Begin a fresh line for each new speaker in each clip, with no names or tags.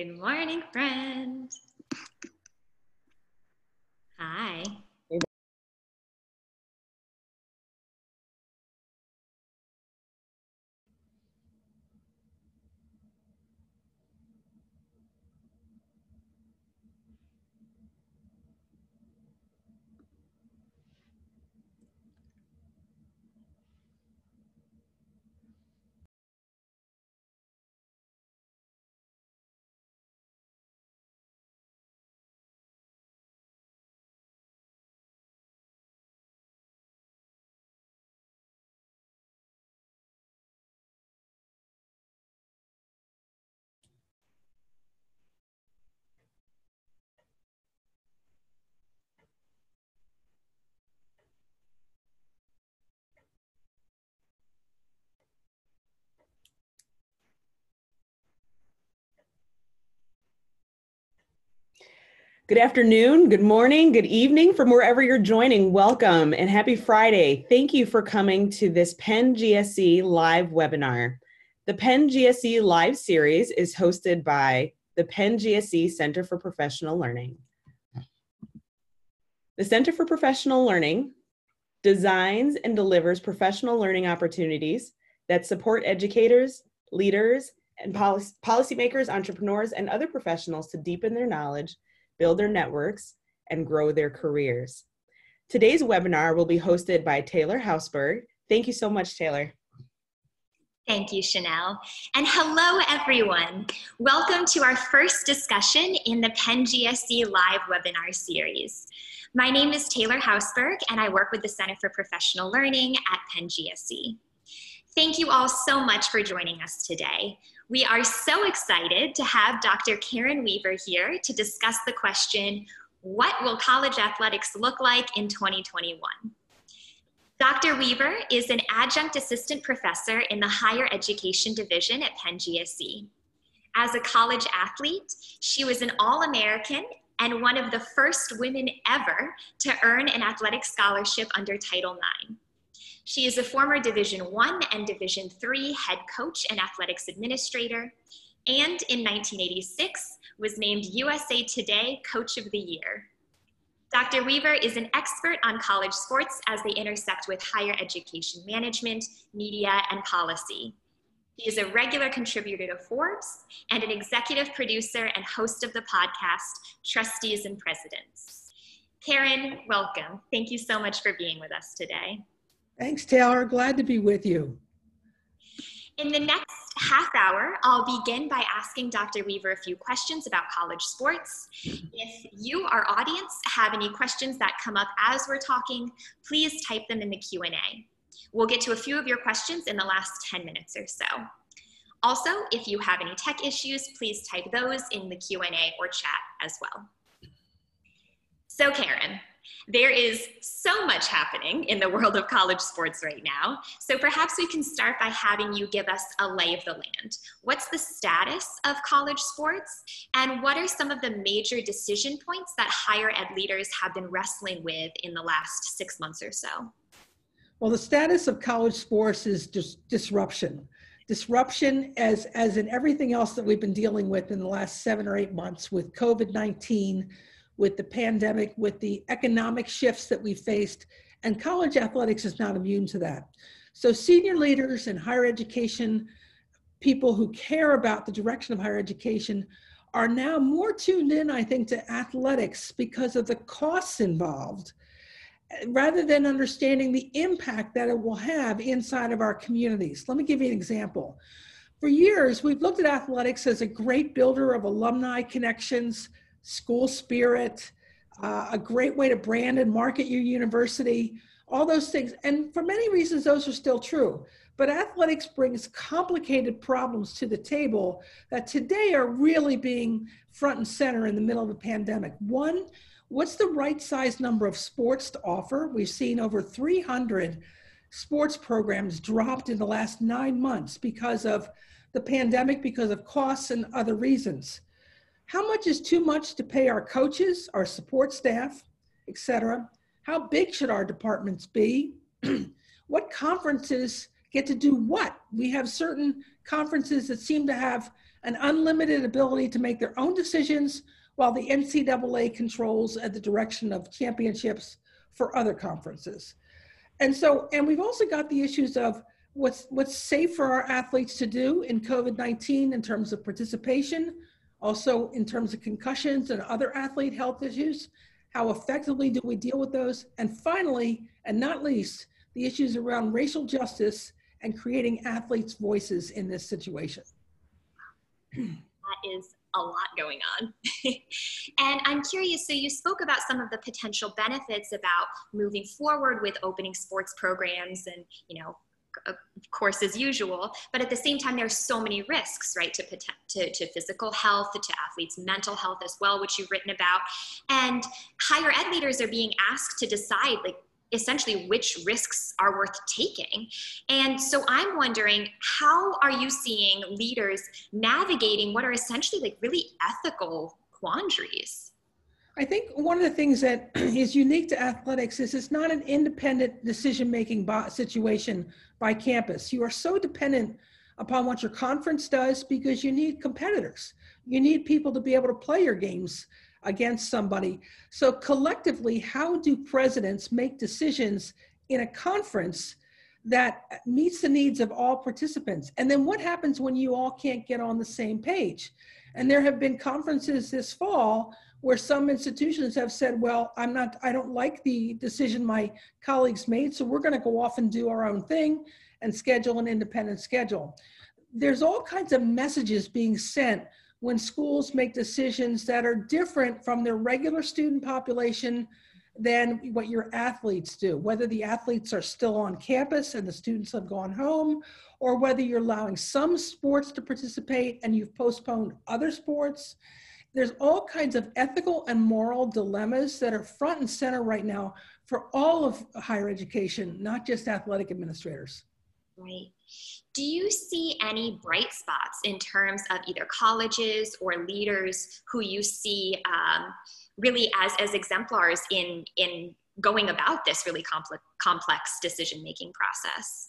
Good morning, friend. Hi.
Good afternoon, good morning, good evening from wherever you're joining. Welcome and happy Friday. Thank you for coming to this Penn GSE live webinar. The Penn GSE live series is hosted by the Penn GSE Center for Professional Learning. The Center for Professional Learning designs and delivers professional learning opportunities that support educators, leaders, and policy policymakers, entrepreneurs, and other professionals to deepen their knowledge build their networks, and grow their careers. Today's webinar will be hosted by Taylor Hausberg. Thank you so much, Taylor.
Thank you, Chanel. And hello, everyone. Welcome to our first discussion in the Penn GSE live webinar series. My name is Taylor Hausberg, and I work with the Center for Professional Learning at Penn GSE. Thank you all so much for joining us today. We are so excited to have Dr. Karen Weaver here to discuss the question, what will college athletics look like in 2021? Dr. Weaver is an adjunct assistant professor in the higher education division at Penn GSE. As a college athlete, she was an All-American and one of the first women ever to earn an athletic scholarship under Title IX. She is a former Division One and Division Three head coach and athletics administrator, and in 1986 was named USA Today Coach of the Year. Dr. Weaver is an expert on college sports as they intersect with higher education management, media, and policy. He is a regular contributor to Forbes and an executive producer and host of the podcast, Trustees and Presidents. Karen, welcome. Thank you so much for being with us today.
Thanks, Taylor. Glad to be with you.
In the next half hour, I'll begin by asking Dr. Weaver a few questions about college sports. If you, our audience, have any questions that come up as we're talking, please type them in the Q&A. We'll get to a few of your questions in the last 10 minutes or so. Also, if you have any tech issues, please type those in the Q&A or chat as well. So Karen, there is so much happening in the world of college sports right now. So perhaps we can start by having you give us a lay of the land. What's the status of college sports? And what are some of the major decision points that higher ed leaders have been wrestling with in the last six months or so?
Well, the status of college sports is just disruption. Disruption as, as in everything else that we've been dealing with in the last seven or eight months with COVID-19, with the pandemic, with the economic shifts that we faced, and college athletics is not immune to that. So senior leaders in higher education, people who care about the direction of higher education, are now more tuned in, I think, to athletics because of the costs involved, rather than understanding the impact that it will have inside of our communities. Let me give you an example. For years, we've looked at athletics as a great builder of alumni connections, school spirit, uh, a great way to brand and market your university, all those things. And for many reasons, those are still true. But athletics brings complicated problems to the table that today are really being front and center in the middle of a pandemic. One, what's the right size number of sports to offer? We've seen over 300 sports programs dropped in the last nine months because of the pandemic, because of costs and other reasons. How much is too much to pay our coaches, our support staff, etc.? How big should our departments be? what conferences get to do what? We have certain conferences that seem to have an unlimited ability to make their own decisions while the NCAA controls at the direction of championships for other conferences. And so, and we've also got the issues of what's what's safe for our athletes to do in COVID-19 in terms of participation, also in terms of concussions and other athlete health issues. How effectively do we deal with those? And finally, and not least, the issues around racial justice and creating athletes' voices in this situation.
That is a lot going on. and I'm curious, so you spoke about some of the potential benefits about moving forward with opening sports programs and, you know, of course as usual but at the same time there's so many risks right to, to, to physical health to athletes mental health as well which you've written about and higher ed leaders are being asked to decide like essentially which risks are worth taking. And so I'm wondering, how are you seeing leaders navigating what are essentially like really ethical quandaries?
I think one of the things that is unique to athletics is it's not an independent decision making situation by campus. You are so dependent upon what your conference does because you need competitors. You need people to be able to play your games against somebody. So, collectively, how do presidents make decisions in a conference that meets the needs of all participants? And then what happens when you all can't get on the same page? And there have been conferences this fall where some institutions have said, well, I'm not, I don't like the decision my colleagues made, so we're going to go off and do our own thing and schedule an independent schedule. There's all kinds of messages being sent when schools make decisions that are different from their regular student population than what your athletes do, whether the athletes are still on campus and the students have gone home, or whether you're allowing some sports to participate and you've postponed other sports. There's all kinds of ethical and moral dilemmas that are front and center right now for all of higher education, not just athletic administrators.
Right. Do you see any bright spots in terms of either colleges or leaders who you see um, really as, as exemplars in, in going about this really complex, complex decision making process?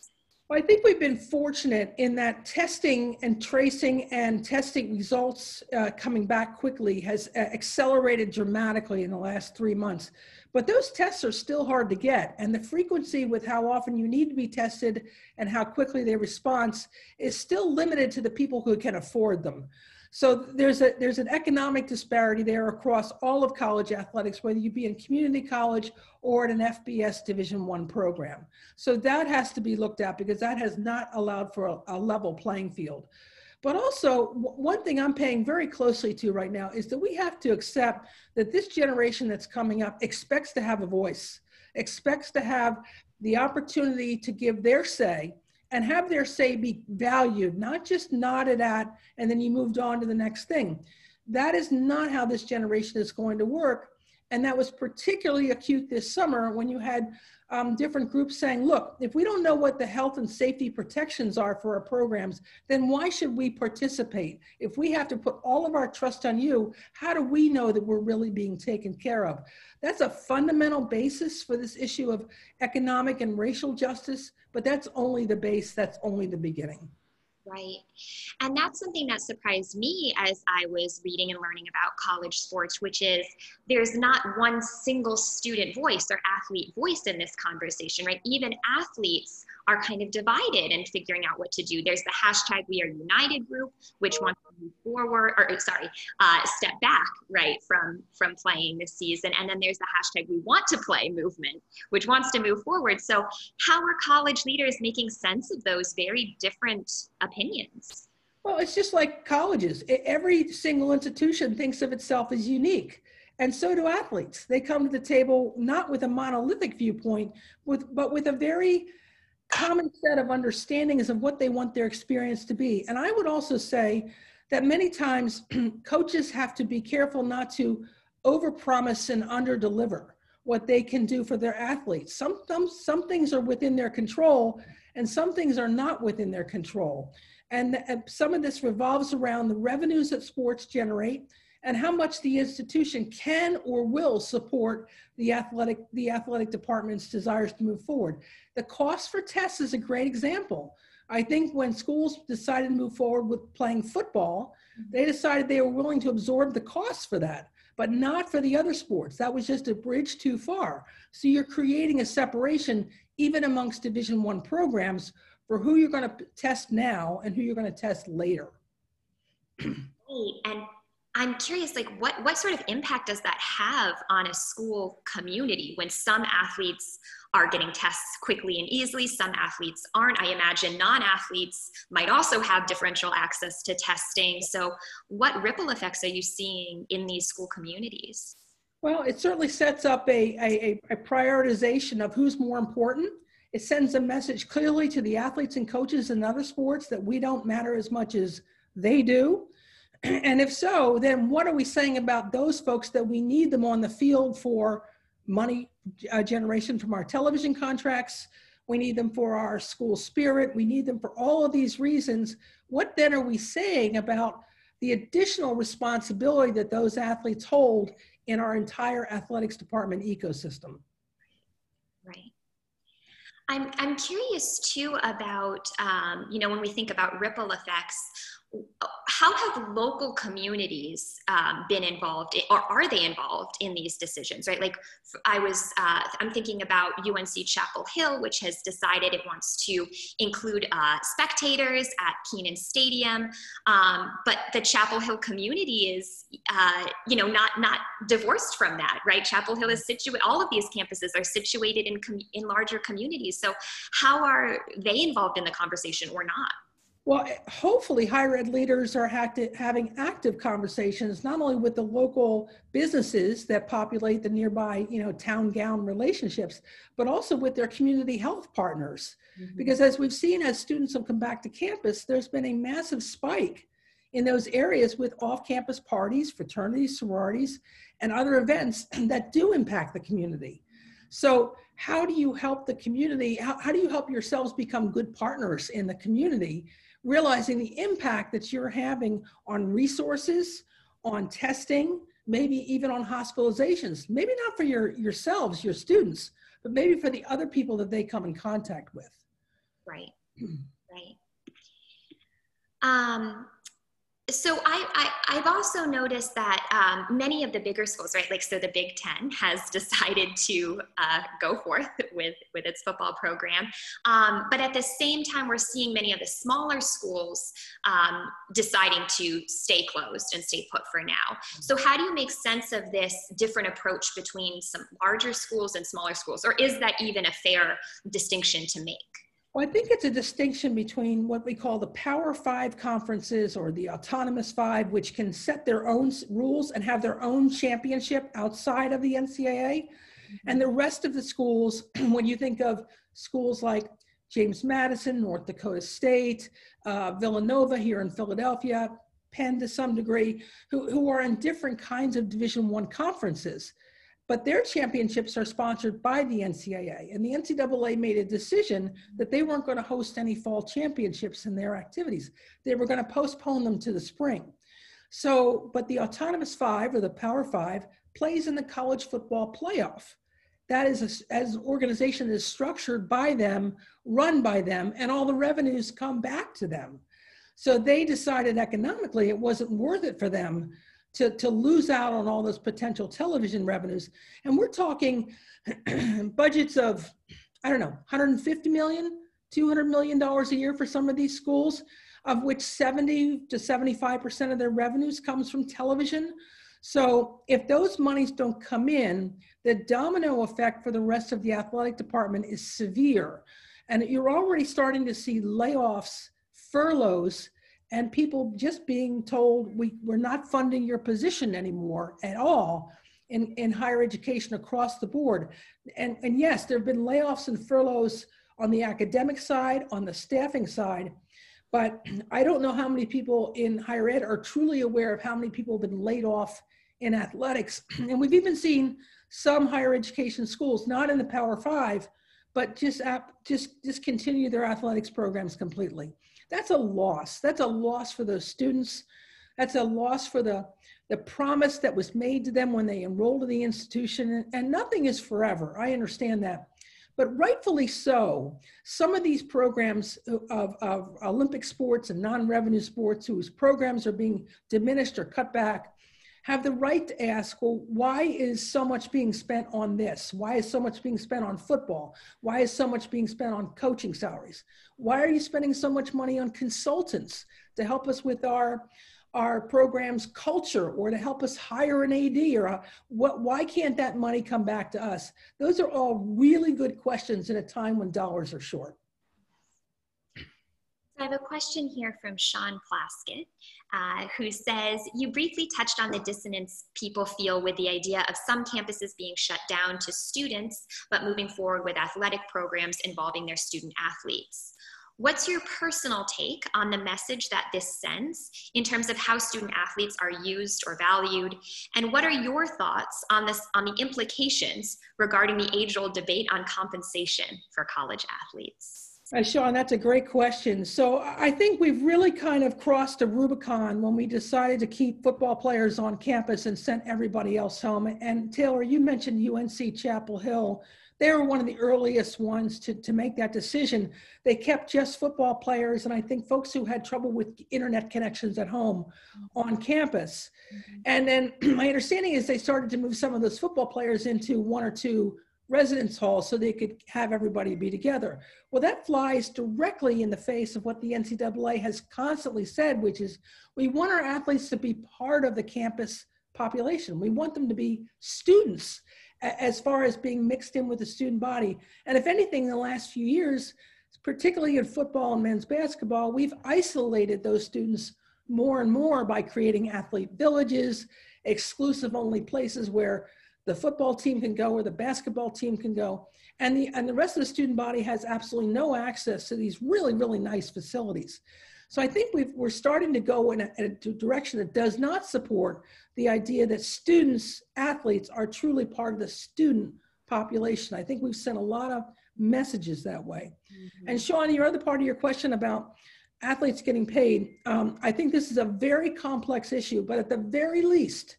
Well, I think we've been fortunate in that testing and tracing and testing results uh, coming back quickly has uh, accelerated dramatically in the last three months. But those tests are still hard to get. And the frequency with how often you need to be tested and how quickly they respond is still limited to the people who can afford them. So there's a there's an economic disparity there across all of college athletics, whether you be in community college or at an FBS Division One program. So that has to be looked at because that has not allowed for a, a level playing field. But also, one thing I'm paying very closely to right now is that we have to accept that this generation that's coming up expects to have a voice, expects to have the opportunity to give their say and have their say be valued, not just nodded at and then you moved on to the next thing. That is not how this generation is going to work. And that was particularly acute this summer when you had um, different groups saying, look, if we don't know what the health and safety protections are for our programs, then why should we participate? If we have to put all of our trust on you, how do we know that we're really being taken care of? That's a fundamental basis for this issue of economic and racial justice, but that's only the base, that's only the beginning.
Right. And that's something that surprised me as I was reading and learning about college sports, which is there's not one single student voice or athlete voice in this conversation, right? Even athletes are kind of divided in figuring out what to do. There's the hashtag We Are United group, which wants forward, or sorry, uh, step back, right, from from playing this season. And then there's the hashtag We Want to Play movement, which wants to move forward. So how are college leaders making sense of those very different opinions?
Well, it's just like colleges. Every single institution thinks of itself as unique. And so do athletes. They come to the table not with a monolithic viewpoint, with, but with a very common set of understandings of what they want their experience to be. And I would also say that many times coaches have to be careful not to overpromise and underdeliver what they can do for their athletes. Some, some, some things are within their control and some things are not within their control. And, and some of this revolves around the revenues that sports generate and how much the institution can or will support the athletic the athletic department's desires to move forward. The cost for tests is a great example. I think when schools decided to move forward with playing football, they decided they were willing to absorb the costs for that, but not for the other sports. That was just a bridge too far. So you're creating a separation even amongst Division One programs for who you're going to test now and who you're going to test later.
And I'm curious, like what what sort of impact does that have on a school community when some athletes are getting tests quickly and easily, some athletes aren't. I imagine non-athletes might also have differential access to testing. So what ripple effects are you seeing in these school communities?
Well, it certainly sets up a, a, a prioritization of who's more important. It sends a message clearly to the athletes and coaches in other sports that we don't matter as much as they do. And if so, then what are we saying about those folks that we need them on the field for money uh, generation from our television contracts? We need them for our school spirit. We need them for all of these reasons. What then are we saying about the additional responsibility that those athletes hold in our entire athletics department ecosystem?
Right. I'm, I'm curious too about, um, you know, when we think about ripple effects, how have local communities um, been involved or are they involved in these decisions right? Like i was uh, i'm thinking about unc chapel hill which has decided it wants to include uh, spectators at Kenan stadium. Um, but the chapel hill community is uh, you know not not divorced from that right? Chapel hill is situated all of these campuses are situated in in larger communities. So how are they involved in the conversation or not
well, hopefully, higher ed leaders are active, having active conversations not only with the local businesses that populate the nearby, you know, town gown relationships, but also with their community health partners. Mm-hmm. Because as we've seen, as students have come back to campus, there's been a massive spike in those areas with off-campus parties, fraternities, sororities, and other events that do impact the community. So, how do you help the community? How, how do you help yourselves become good partners in the community? Realizing the impact that you're having on resources, on testing, maybe even on hospitalizations. Maybe not for your yourselves, your students, but maybe for the other people that they come in contact with.
Right. right. Um, so I, I have also noticed that um, many of the bigger schools, right, like so the Big Ten has decided to uh, go forth with with its football program, um, but at the same time, we're seeing many of the smaller schools um, deciding to stay closed and stay put for now. So how do you make sense of this different approach between some larger schools and smaller schools, or is that even a fair distinction to make?
Well, I think it's a distinction between what we call the Power Five conferences or the Autonomous Five, which can set their own rules and have their own championship outside of the NCAA. Mm-hmm. And the rest of the schools, when you think of schools like James Madison, North Dakota State, uh, Villanova here in Philadelphia, Penn to some degree, who, who are in different kinds of Division One conferences but their championships are sponsored by the NCAA. And the NCAA made a decision that they weren't going to host any fall championships in their activities. They were going to postpone them to the spring. So, but the Autonomous Five or the Power Five plays in the college football playoff. That is a, as an organization is structured by them, run by them, and all the revenues come back to them. So they decided economically it wasn't worth it for them to, to lose out on all those potential television revenues. And we're talking budgets of, I don't know, 150 million, 200 million dollars a year for some of these schools, of which 70 to 75% of their revenues comes from television. So if those monies don't come in, the domino effect for the rest of the athletic department is severe. And you're already starting to see layoffs, furloughs, and people just being told we, we're not funding your position anymore at all in, in higher education across the board. And, and yes, there have been layoffs and furloughs on the academic side, on the staffing side, but I don't know how many people in higher ed are truly aware of how many people have been laid off in athletics. And we've even seen some higher education schools, not in the Power Five, but just, just just continue their athletics programs completely that's a loss. That's a loss for those students. That's a loss for the, the promise that was made to them when they enrolled in the institution. And nothing is forever. I understand that. but rightfully so. Some of these programs of, of Olympic sports and non-revenue sports whose programs are being diminished or cut back have the right to ask, well, why is so much being spent on this? Why is so much being spent on football? Why is so much being spent on coaching salaries? Why are you spending so much money on consultants to help us with our our program's culture or to help us hire an AD or a, what, why can't that money come back to us? Those are all really good questions in a time when dollars are short.
I have a question here from Sean Plaskett, uh, who says, You briefly touched on the dissonance people feel with the idea of some campuses being shut down to students, but moving forward with athletic programs involving their student athletes. What's your personal take on the message that this sends in terms of how student athletes are used or valued? And what are your thoughts on this on the implications regarding the age-old debate on compensation for college athletes?
Uh, Sean, that's a great question. So I think we've really kind of crossed a Rubicon when we decided to keep football players on campus and sent everybody else home. And Taylor, you mentioned UNC Chapel Hill they were one of the earliest ones to, to make that decision. They kept just football players and I think folks who had trouble with internet connections at home on campus. Mm-hmm. And then my understanding is they started to move some of those football players into one or two residence halls so they could have everybody be together. Well, that flies directly in the face of what the NCAA has constantly said, which is we want our athletes to be part of the campus population. We want them to be students as far as being mixed in with the student body. And if anything, in the last few years, particularly in football and men's basketball, we've isolated those students more and more by creating athlete villages, exclusive only places where the football team can go or the basketball team can go. And the, and the rest of the student body has absolutely no access to these really, really nice facilities. So I think we are starting to go in a, in a direction that does not support the idea that students, athletes, are truly part of the student population. I think we've sent a lot of messages that way. Mm-hmm. And Sean, your other part of your question about athletes getting paid, um, I think this is a very complex issue, but at the very least,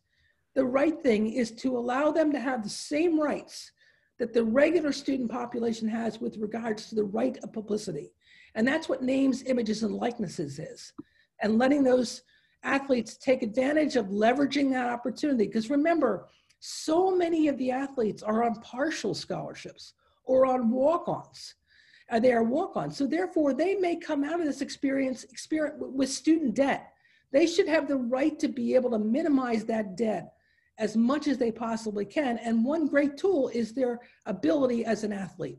the right thing is to allow them to have the same rights that the regular student population has with regards to the right of publicity. And that's what names, images, and likenesses is. And letting those athletes take advantage of leveraging that opportunity. Because remember, so many of the athletes are on partial scholarships or on walk-ons. Uh, they are walk-ons. So therefore, they may come out of this experience, experience with student debt. They should have the right to be able to minimize that debt as much as they possibly can. And one great tool is their ability as an athlete.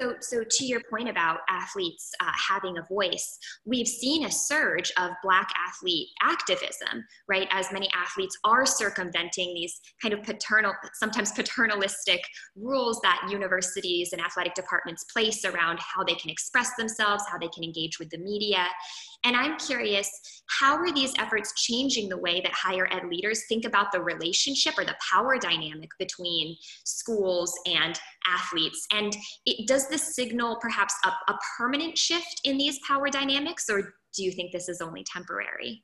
So, so to your point about athletes uh, having a voice, we've seen a surge of Black athlete activism, right? As many athletes are circumventing these kind of paternal, sometimes paternalistic rules that universities and athletic departments place around how they can express themselves, how they can engage with the media. And I'm curious, how are these efforts changing the way that higher ed leaders think about the relationship or the power dynamic between schools and athletes? And it, does this signal perhaps a, a permanent shift in these power dynamics, or do you think this is only temporary?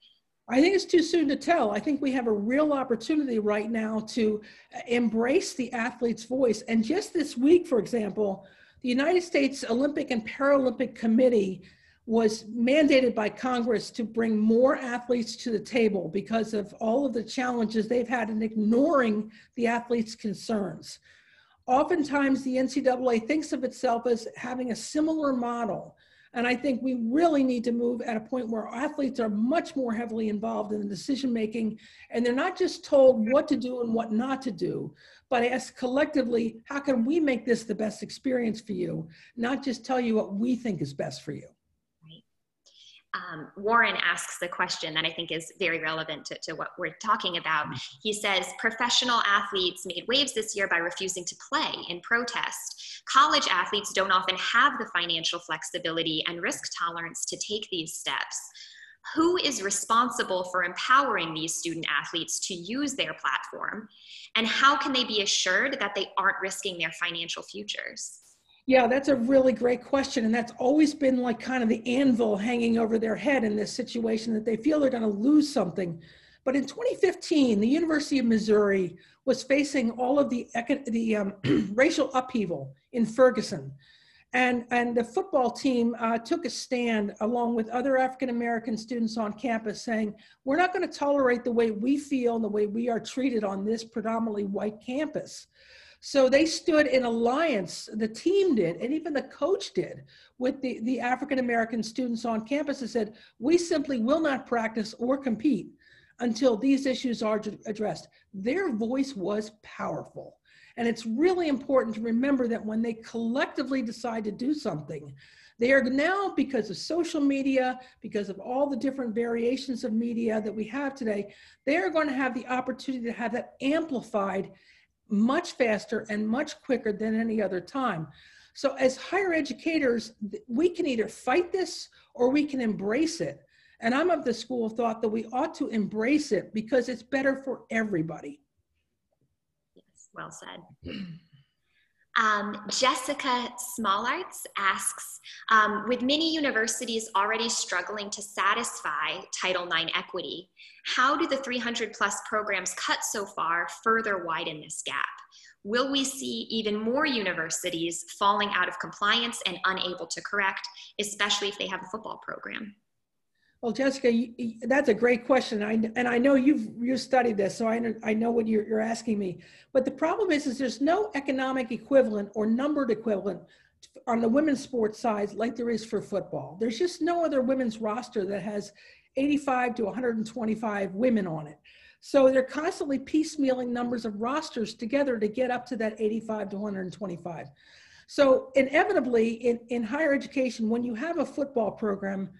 I think it's too soon to tell. I think we have a real opportunity right now to uh, embrace the athlete's voice. And just this week, for example, the United States Olympic and Paralympic Committee was mandated by Congress to bring more athletes to the table because of all of the challenges they've had in ignoring the athletes' concerns. Oftentimes, the NCAA thinks of itself as having a similar model. And I think we really need to move at a point where athletes are much more heavily involved in the decision making. And they're not just told what to do and what not to do, but ask collectively, how can we make this the best experience for you? Not just tell you what we think is best for you
um, Warren asks the question that I think is very relevant to, to, what we're talking about. Mm-hmm. He says, professional athletes made waves this year by refusing to play in protest. College athletes don't often have the financial flexibility and risk tolerance to take these steps. Who is responsible for empowering these student athletes to use their platform? And how can they be assured that they aren't risking their financial futures?
Yeah, that's a really great question. And that's always been like kind of the anvil hanging over their head in this situation that they feel they're going to lose something. But in 2015, the University of Missouri was facing all of the, the um, racial upheaval in Ferguson. And, and the football team uh, took a stand along with other African American students on campus saying, we're not going to tolerate the way we feel and the way we are treated on this predominantly white campus. So they stood in alliance, the team did, and even the coach did, with the, the African American students on campus and said, we simply will not practice or compete until these issues are addressed. Their voice was powerful. And it's really important to remember that when they collectively decide to do something, they are now, because of social media, because of all the different variations of media that we have today, they are going to have the opportunity to have that amplified much faster and much quicker than any other time. So, as higher educators, we can either fight this or we can embrace it. And I'm of the school of thought that we ought to embrace it because it's better for everybody.
Yes, well said. Um, Jessica Smallarts asks, um, with many universities already struggling to satisfy Title IX equity, how do the 300 plus programs cut so far further widen this gap? Will we see even more universities falling out of compliance and unable to correct, especially if they have a football program?
Well, Jessica, you, that's a great question. I, and I know you've you studied this, so I know, I know what you're, you're asking me. But the problem is, is there's no economic equivalent or numbered equivalent on the women's sports side like there is for football. There's just no other women's roster that has 85 to 125 women on it. So they're constantly piecemealing numbers of rosters together to get up to that 85 to 125. So inevitably in, in higher education, when you have a football program,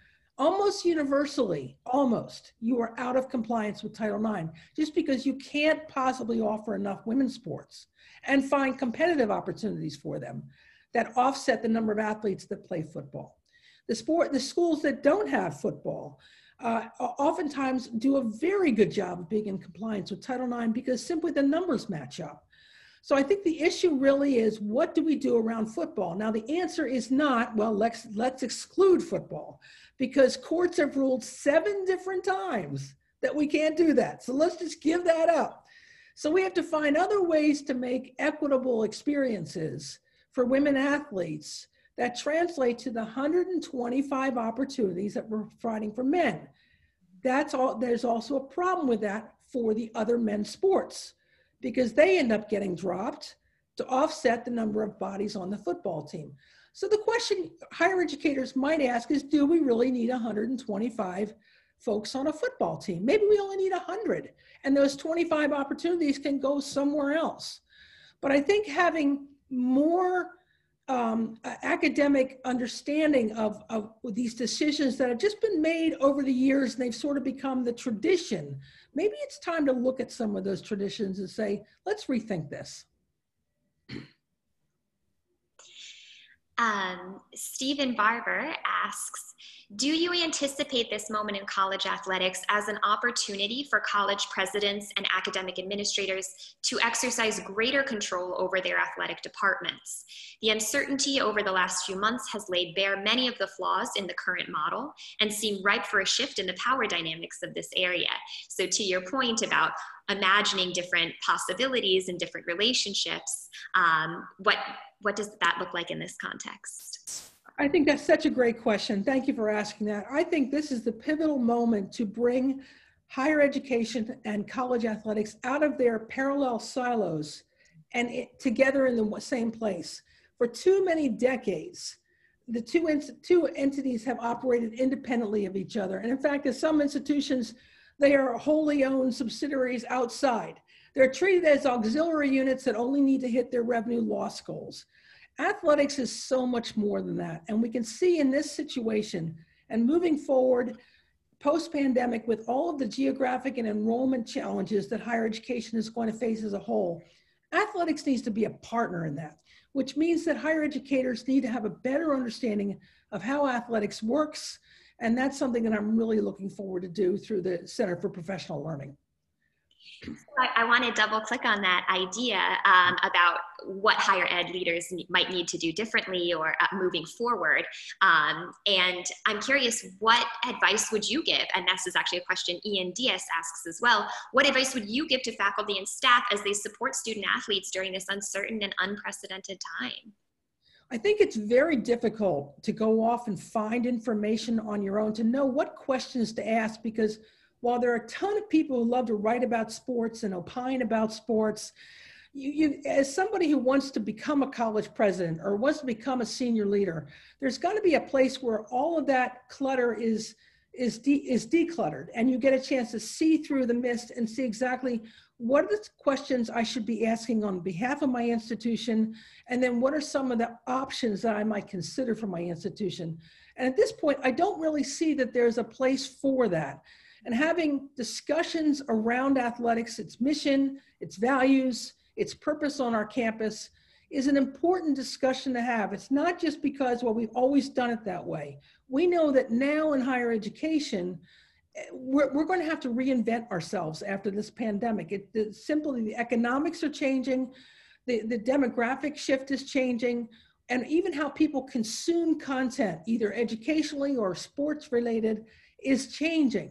almost universally, almost, you are out of compliance with Title IX just because you can't possibly offer enough women's sports and find competitive opportunities for them that offset the number of athletes that play football. The sport, the schools that don't have football, uh, oftentimes do a very good job of being in compliance with Title IX because simply the numbers match up. So I think the issue really is what do we do around football? Now the answer is not, well, let's let's exclude football because courts have ruled seven different times that we can't do that. So let's just give that up. So we have to find other ways to make equitable experiences for women athletes that translate to the 125 opportunities that we're providing for men. That's all there's also a problem with that for the other men's sports because they end up getting dropped to offset the number of bodies on the football team. So the question higher educators might ask is, do we really need 125 folks on a football team? Maybe we only need 100, and those 25 opportunities can go somewhere else. But I think having more um, academic understanding of, of these decisions that have just been made over the years and they've sort of become the tradition. Maybe it's time to look at some of those traditions and say, let's rethink this.
Um, Stephen Barber asks, do you anticipate this moment in college athletics as an opportunity for college presidents and academic administrators to exercise greater control over their athletic departments? The uncertainty over the last few months has laid bare many of the flaws in the current model and seem ripe for a shift in the power dynamics of this area. So to your point about imagining different possibilities and different relationships, um, what what does that look like in this context?
I think that's such a great question. Thank you for asking that. I think this is the pivotal moment to bring higher education and college athletics out of their parallel silos and it, together in the same place. For too many decades, the two, two entities have operated independently of each other. And in fact, in some institutions, they are wholly owned subsidiaries outside. They're treated as auxiliary units that only need to hit their revenue loss goals. Athletics is so much more than that. And we can see in this situation and moving forward post pandemic with all of the geographic and enrollment challenges that higher education is going to face as a whole, athletics needs to be a partner in that, which means that higher educators need to have a better understanding of how athletics works. And that's something that I'm really looking forward to do through the Center for Professional Learning.
I, I want to double click on that idea um, about what higher ed leaders might need to do differently or uh, moving forward. Um, and I'm curious, what advice would you give? And this is actually a question Ian Diaz asks as well. What advice would you give to faculty and staff as they support student athletes during this uncertain and unprecedented time?
I think it's very difficult to go off and find information on your own to know what questions to ask because while there are a ton of people who love to write about sports and opine about sports, you, you, as somebody who wants to become a college president or wants to become a senior leader, there's got to be a place where all of that clutter is is de, is decluttered, and you get a chance to see through the mist and see exactly what are the questions I should be asking on behalf of my institution, and then what are some of the options that I might consider for my institution. And at this point, I don't really see that there's a place for that and having discussions around athletics, its mission, its values, its purpose on our campus is an important discussion to have. It's not just because, well, we've always done it that way. We know that now in higher education, we're, we're going to have to reinvent ourselves after this pandemic. It, it simply the economics are changing, the, the demographic shift is changing, and even how people consume content, either educationally or sports related, is changing.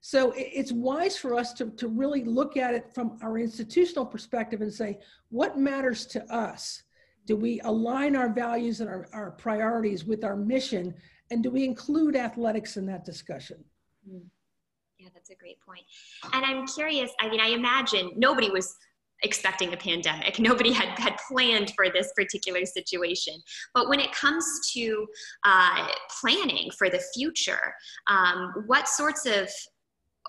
So it's wise for us to, to really look at it from our institutional perspective and say, what matters to us? Do we align our values and our, our priorities with our mission? And do we include athletics in that discussion?
Hmm. Yeah, that's a great point. And I'm curious, I mean, I imagine nobody was expecting a pandemic. Nobody had, had planned for this particular situation. But when it comes to uh, planning for the future, um, what sorts of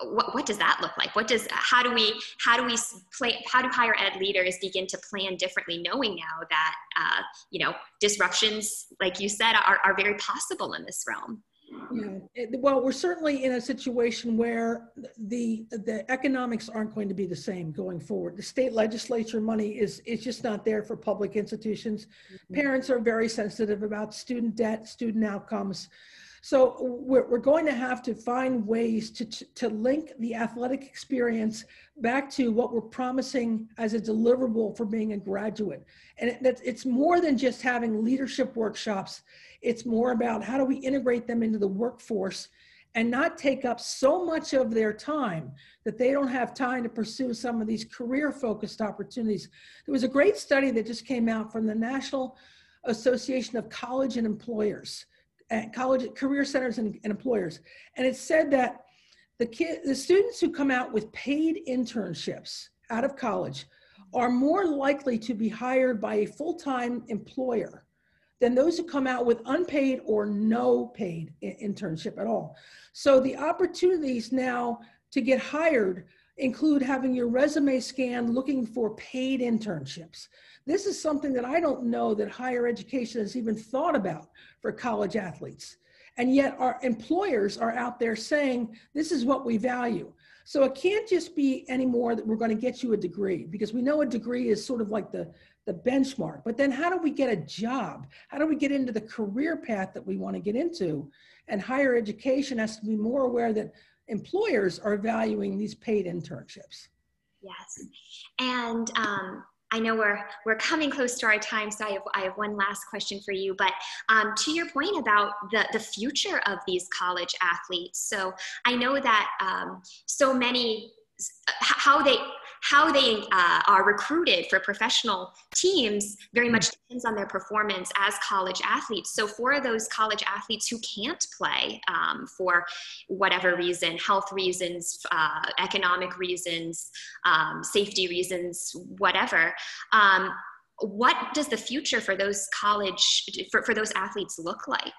what, what does that look like what does how do we how do we play how do higher ed leaders begin to plan differently knowing now that uh, you know disruptions like you said are, are very possible in this realm
yeah. Well, we're certainly in a situation where the the economics aren't going to be the same going forward. The state legislature money is is just not there for public institutions. Mm-hmm. Parents are very sensitive about student debt, student outcomes. So we're, we're going to have to find ways to, to link the athletic experience back to what we're promising as a deliverable for being a graduate. And it, it's more than just having leadership workshops. It's more about how do we integrate them into the workforce and not take up so much of their time that they don't have time to pursue some of these career focused opportunities. There was a great study that just came out from the National Association of College and Employers college career centers and, and employers. And it said that the kid the students who come out with paid internships out of college are more likely to be hired by a full-time employer than those who come out with unpaid or no paid internship at all. So the opportunities now to get hired include having your resume scanned looking for paid internships this is something that I don't know that higher education has even thought about for college athletes. And yet our employers are out there saying, this is what we value. So it can't just be anymore that we're going to get you a degree because we know a degree is sort of like the, the benchmark. But then how do we get a job? How do we get into the career path that we want to get into? And higher education has to be more aware that employers are valuing these paid internships.
Yes. And um, I know we're we're coming close to our time, so I have I have one last question for you. But um, to your point about the the future of these college athletes, so I know that um, so many how they how they uh, are recruited for professional teams very much depends on their performance as college athletes. So for those college athletes who can't play um, for whatever reason, health reasons, uh, economic reasons, um, safety reasons, whatever, um, what does the future for those college, for, for those athletes look like?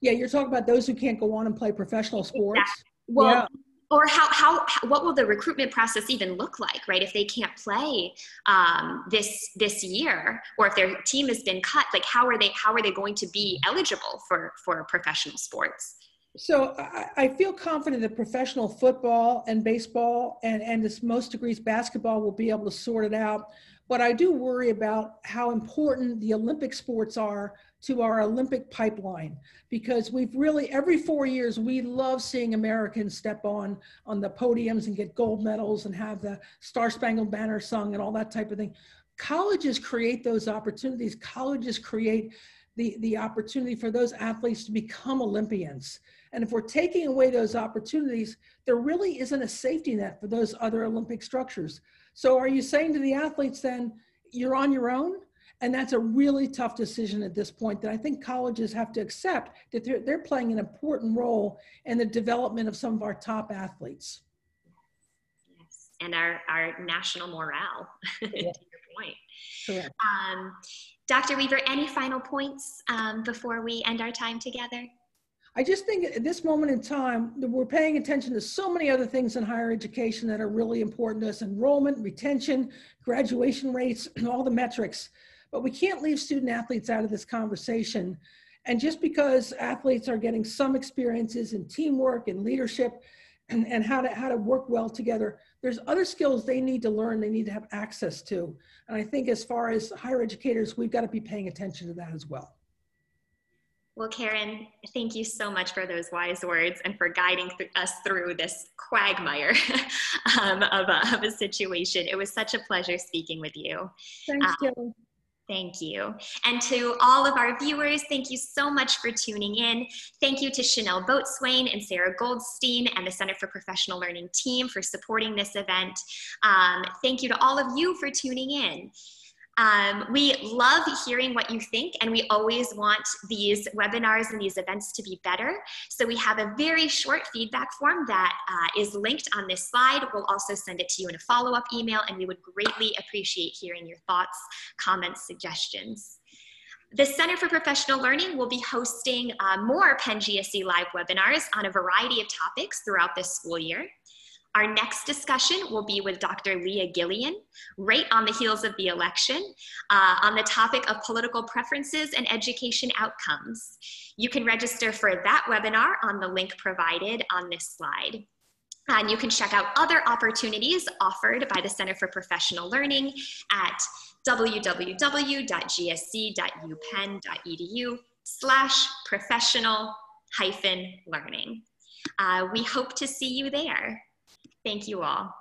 Yeah, you're talking about those who can't go on and play professional sports. Exactly.
Well, yeah or how, how, what will the recruitment process even look like right? If they can't play um, this this year or if their team has been cut like how are they how are they going to be eligible for for professional sports?
So I, I feel confident that professional football and baseball and and this most degrees basketball will be able to sort it out. But i do worry about how important the olympic sports are to our Olympic pipeline because we've really every four years we love seeing Americans step on on the podiums and get gold medals and have the Star Spangled Banner sung and all that type of thing. Colleges create those opportunities. Colleges create the, the opportunity for those athletes to become Olympians. And if we're taking away those opportunities, there really isn't a safety net for those other Olympic structures. So are you saying to the athletes then, you're on your own? And that's a really tough decision at this point that I think colleges have to accept that they're, they're playing an important role in the development of some of our top athletes.
Yes, and our, our national morale, yeah. to your point.
Correct.
Um, Dr. Weaver, any final points um, before we end our time together?
I just think at this moment in time, we're paying attention to so many other things in higher education that are really important to us enrollment, retention, graduation rates, and all the metrics. But we can't leave student athletes out of this conversation. And just because athletes are getting some experiences in teamwork and leadership and, and how, to, how to work well together, there's other skills they need to learn, they need to have access to. And I think as far as higher educators, we've got to be paying attention to that as well.
Well, Karen, thank you so much for those wise words and for guiding th us through this quagmire um, of, a, of, a, situation. It was such a pleasure speaking with you.
Thanks, um,
Thank you. And to all of our viewers, thank you so much for tuning in. Thank you to Chanel Boatswain and Sarah Goldstein and the Center for Professional Learning team for supporting this event. Um, thank you to all of you for tuning in. Um, we love hearing what you think, and we always want these webinars and these events to be better. So we have a very short feedback form that uh, is linked on this slide. We'll also send it to you in a follow-up email, and we would greatly appreciate hearing your thoughts, comments, suggestions. The Center for Professional Learning will be hosting uh, more Penn live webinars on a variety of topics throughout this school year. Our next discussion will be with Dr. Leah Gillian, right on the heels of the election, uh, on the topic of political preferences and education outcomes. You can register for that webinar on the link provided on this slide. And you can check out other opportunities offered by the Center for Professional Learning at www.gse.upenn.edu slash professional hyphen learning. Uh, we hope to see you there. Thank you all.